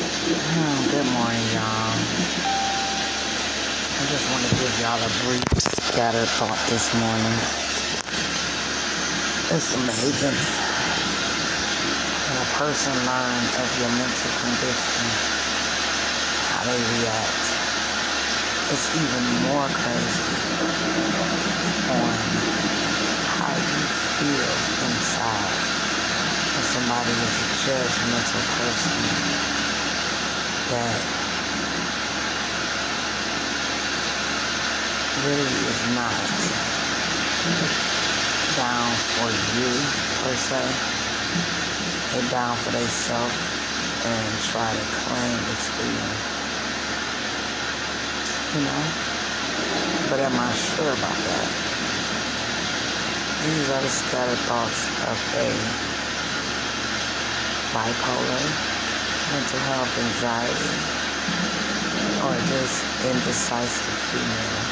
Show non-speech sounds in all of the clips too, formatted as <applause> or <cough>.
Oh, good morning, y'all. I just want to give y'all a brief scattered thought this morning. It's amazing when a person learns of your mental condition, how they react. It's even more crazy on how you feel inside when somebody is a judgmental person that really is not down for you per se. They down for themselves and try to claim it's you. You know? But am I sure about that? These are the scattered thoughts of a bipolar mental health anxiety or just indecisive female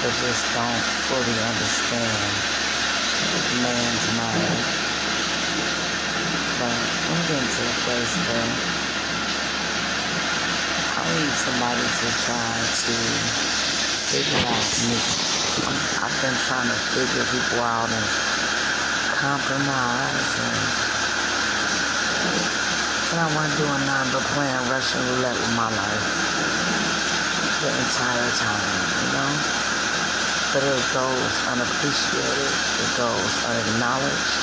that just don't fully understand man's mind. But I'm getting to a place where I need somebody to try to figure out me. I've been trying to figure people out and compromise and and I want to do a number playing Russian roulette with my life the entire time, you know? But it goes unappreciated, it goes unacknowledged.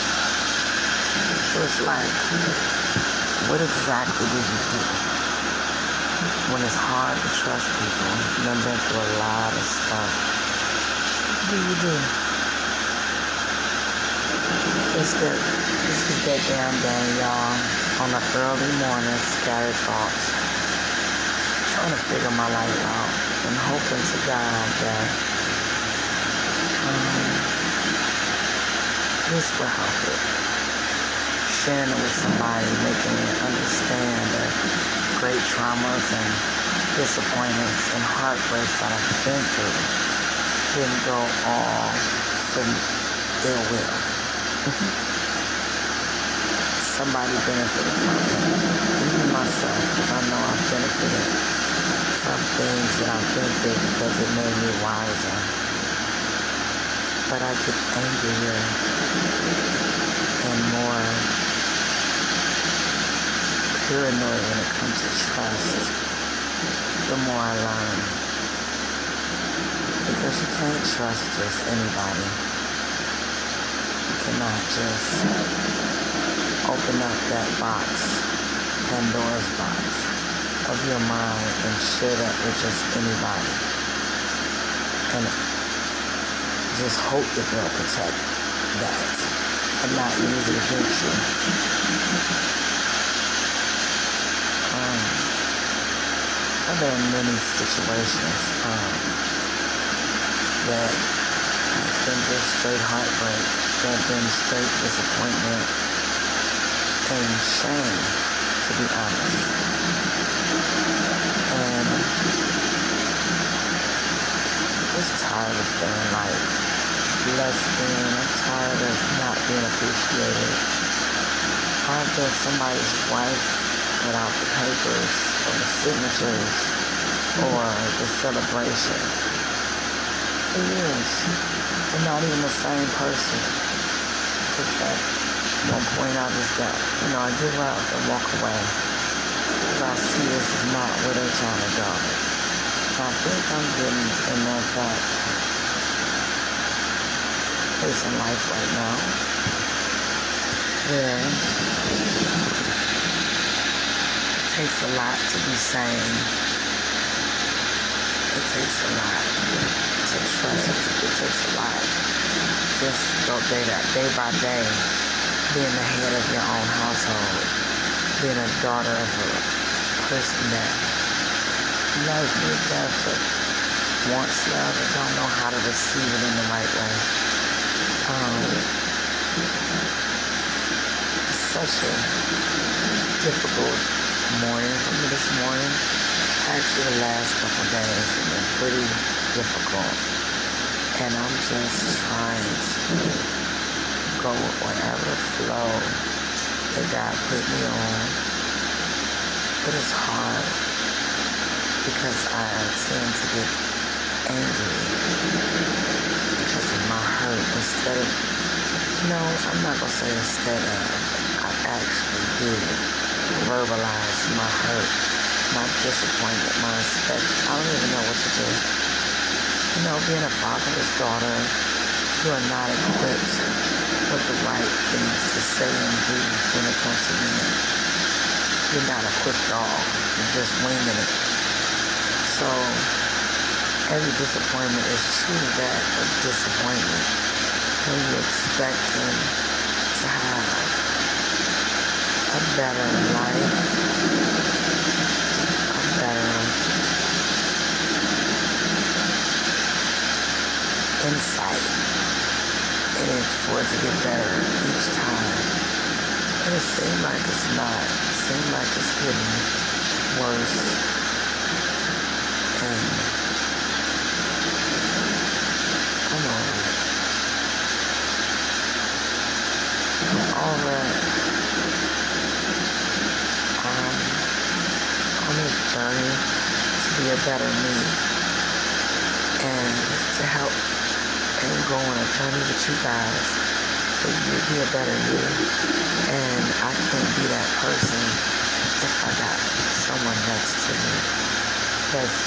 So it's like, what exactly did you do? When it's hard to trust people, you've been through a lot of stuff. What do you do? It's good. This is that damn day, y'all on the early morning scattered thoughts, trying to figure my life out and hoping to God that um, this will help it. Sharing it with somebody, making me understand the great traumas and disappointments and heartbreaks that I've been through didn't go all for ill will. <laughs> somebody benefited from it. Even myself, because I know I've benefited from things that I've been through because it made me wiser. But I get angrier and more paranoid when it comes to trust the more I learn. Because you can't trust just anybody. You cannot just open up that box, Pandora's box of your mind and share that with just anybody. And just hope that they'll protect that and not use it against you. Um, I've been in many situations um, that has been just straight heartbreak, that have been straight disappointment and shame, to be honest. And I'm just tired of feeling like less than. I'm tired of not being appreciated. I've been somebody's wife without the papers or the signatures or the celebration for years. We're not even the same person. Because one point I just got, you know, I give up and walk away. Because I see this is not where they're trying to go. So I think I'm getting in that place in life right now. Where it takes a lot to be sane. It takes a lot to trust. It takes a lot just go day, day by day being the head of your own household, being a daughter of a person that loves me death but wants love and don't know how to receive it in the right way. Um, such a difficult morning for me this morning. Actually, the last couple days have been pretty difficult. And I'm just trying to go with whatever flow that God put me on But it's hard because I tend to get angry because of my hurt instead of, know, I'm not going to say instead of, I actually did verbalize my hurt, my disappointment, my inspection. I don't even know what to do. You know, being a fatherless daughter, you are not equipped with the right things to say and do when it comes to men you're not equipped at all. You're just winging it. So every disappointment is truly that a disappointment when you expect them to have a better life, a better insight, and it's for it to get better each time. And it seems like it's not seem like it's getting worse. And it. I'm over it. I'm on this journey to be a better me and to help and go on a journey with you guys for you to be a better you. And I can't be that person if I got someone next to me that's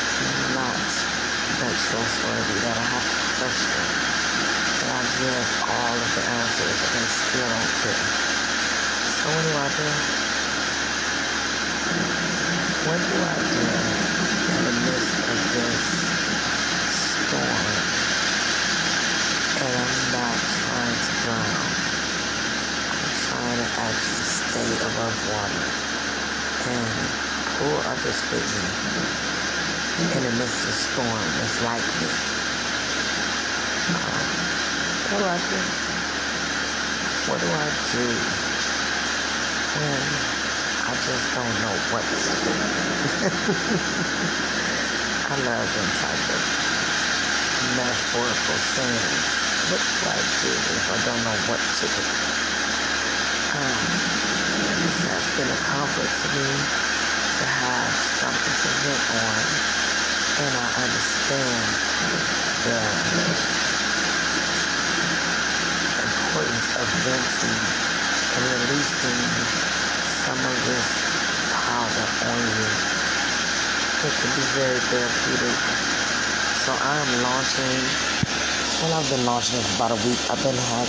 not that trustworthy, that I have to question. That I give all of the answers and still don't care. So what do I do? What do I do in the midst of this storm? And I'm not trying to drown trying to actually stay above water and pull others with me in the midst of the storm that's like me. Um, what do I do? What do I do when I just don't know what to do? <laughs> I love them type of metaphorical sayings. What do I do if I don't know what to do? this has been a comfort to me to have something to vent on. And I understand the importance of venting and releasing some of this up on you. It can be very therapeutic. So I am launching well, I've been launching it for about a week. I've been had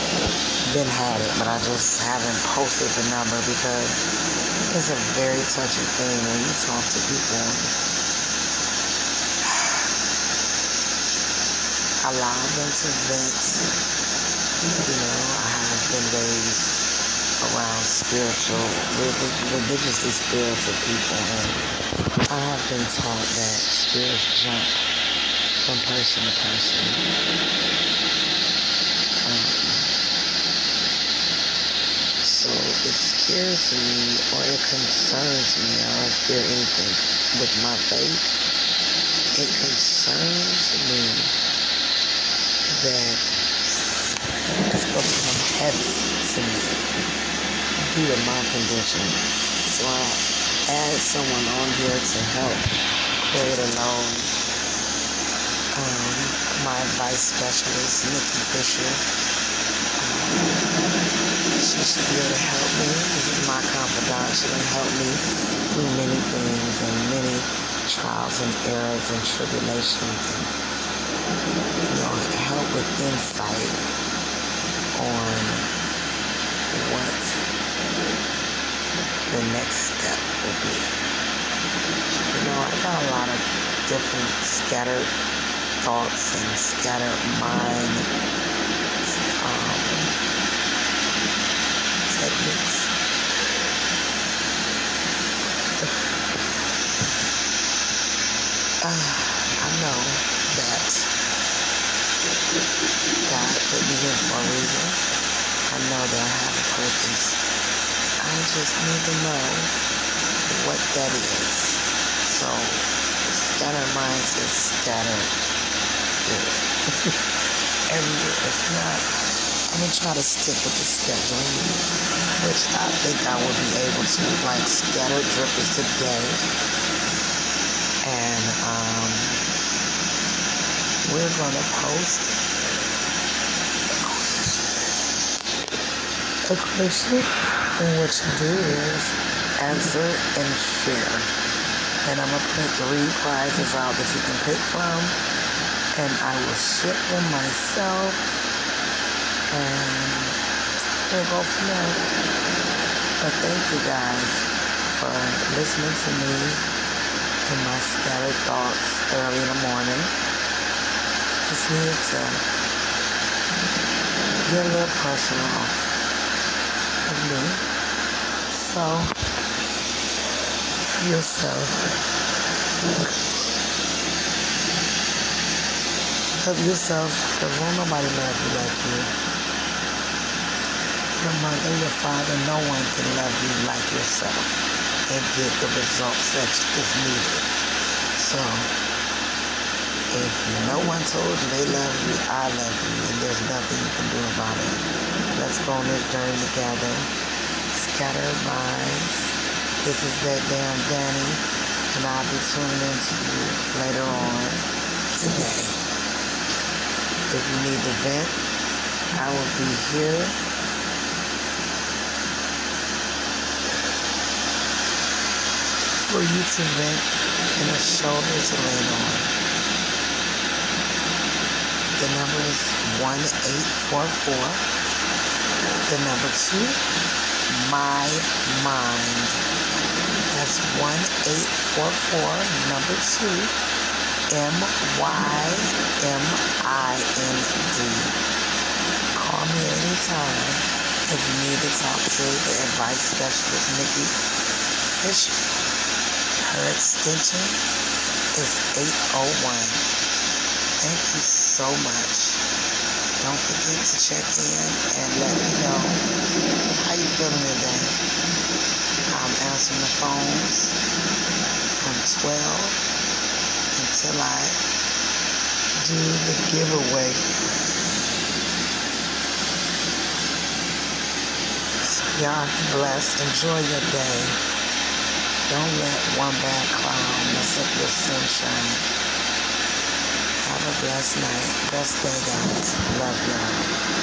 been had it, but I just haven't posted the number because it's a very touching thing when you talk to people. <sighs> Allow them to vent. You know, I have been raised around spiritual, religiously spiritual people, and I have been taught that spirits jump from person to person. Scares me or it concerns me. I don't fear anything with my faith. It concerns me that it's going to become heavy to me due to my condition. So I add someone on here to help create a loan. Um, my advice specialist, Nikki Fisher. She should be able to help me. This is my confidant. She can help me through many things and many trials and errors and tribulations and you know, help with insight on what the next step will be. You know, I got a lot of different scattered thoughts and scattered mind techniques. Uh, I know that God put me here for a reason. I know that I have a purpose. I just need to know what that is. So, scattered minds is scattered everywhere. If not I'm gonna try to stick with the schedule. Which I think I will be able to, like scattered drippers today. And um, we're gonna post a question, do is answer and share. And I'm gonna put three prizes out that you can pick from, and I will ship them myself, and But thank you guys for listening to me and my scattered thoughts early in the morning. Just need to get a little off of me. So, yourself. Love yourself because won't nobody love you like you. Your mother, your father, no one can love you like yourself and get the results that is needed. So, if no one told you they love you, I love you, and there's nothing you can do about it. Let's go on this journey together. Scattered minds. This is that damn Danny, and I'll be tuning in to you later on today. If you need to vent, I will be here. For you to vent and a shoulder to lean on. The number is 1844. The number two, my mind. That's 1844, number two, M Y M I N D. Call me anytime if you need to talk to the advice specialist, Nikki Fisher. Her extension is 801. Thank you so much. Don't forget to check in and let me know how you feeling today. I'm answering the phones from 12 until I do the giveaway. Y'all bless. Enjoy your day. Don't let one bad cloud mess up your sunshine. Have a blessed night. Best day, guys. Love y'all.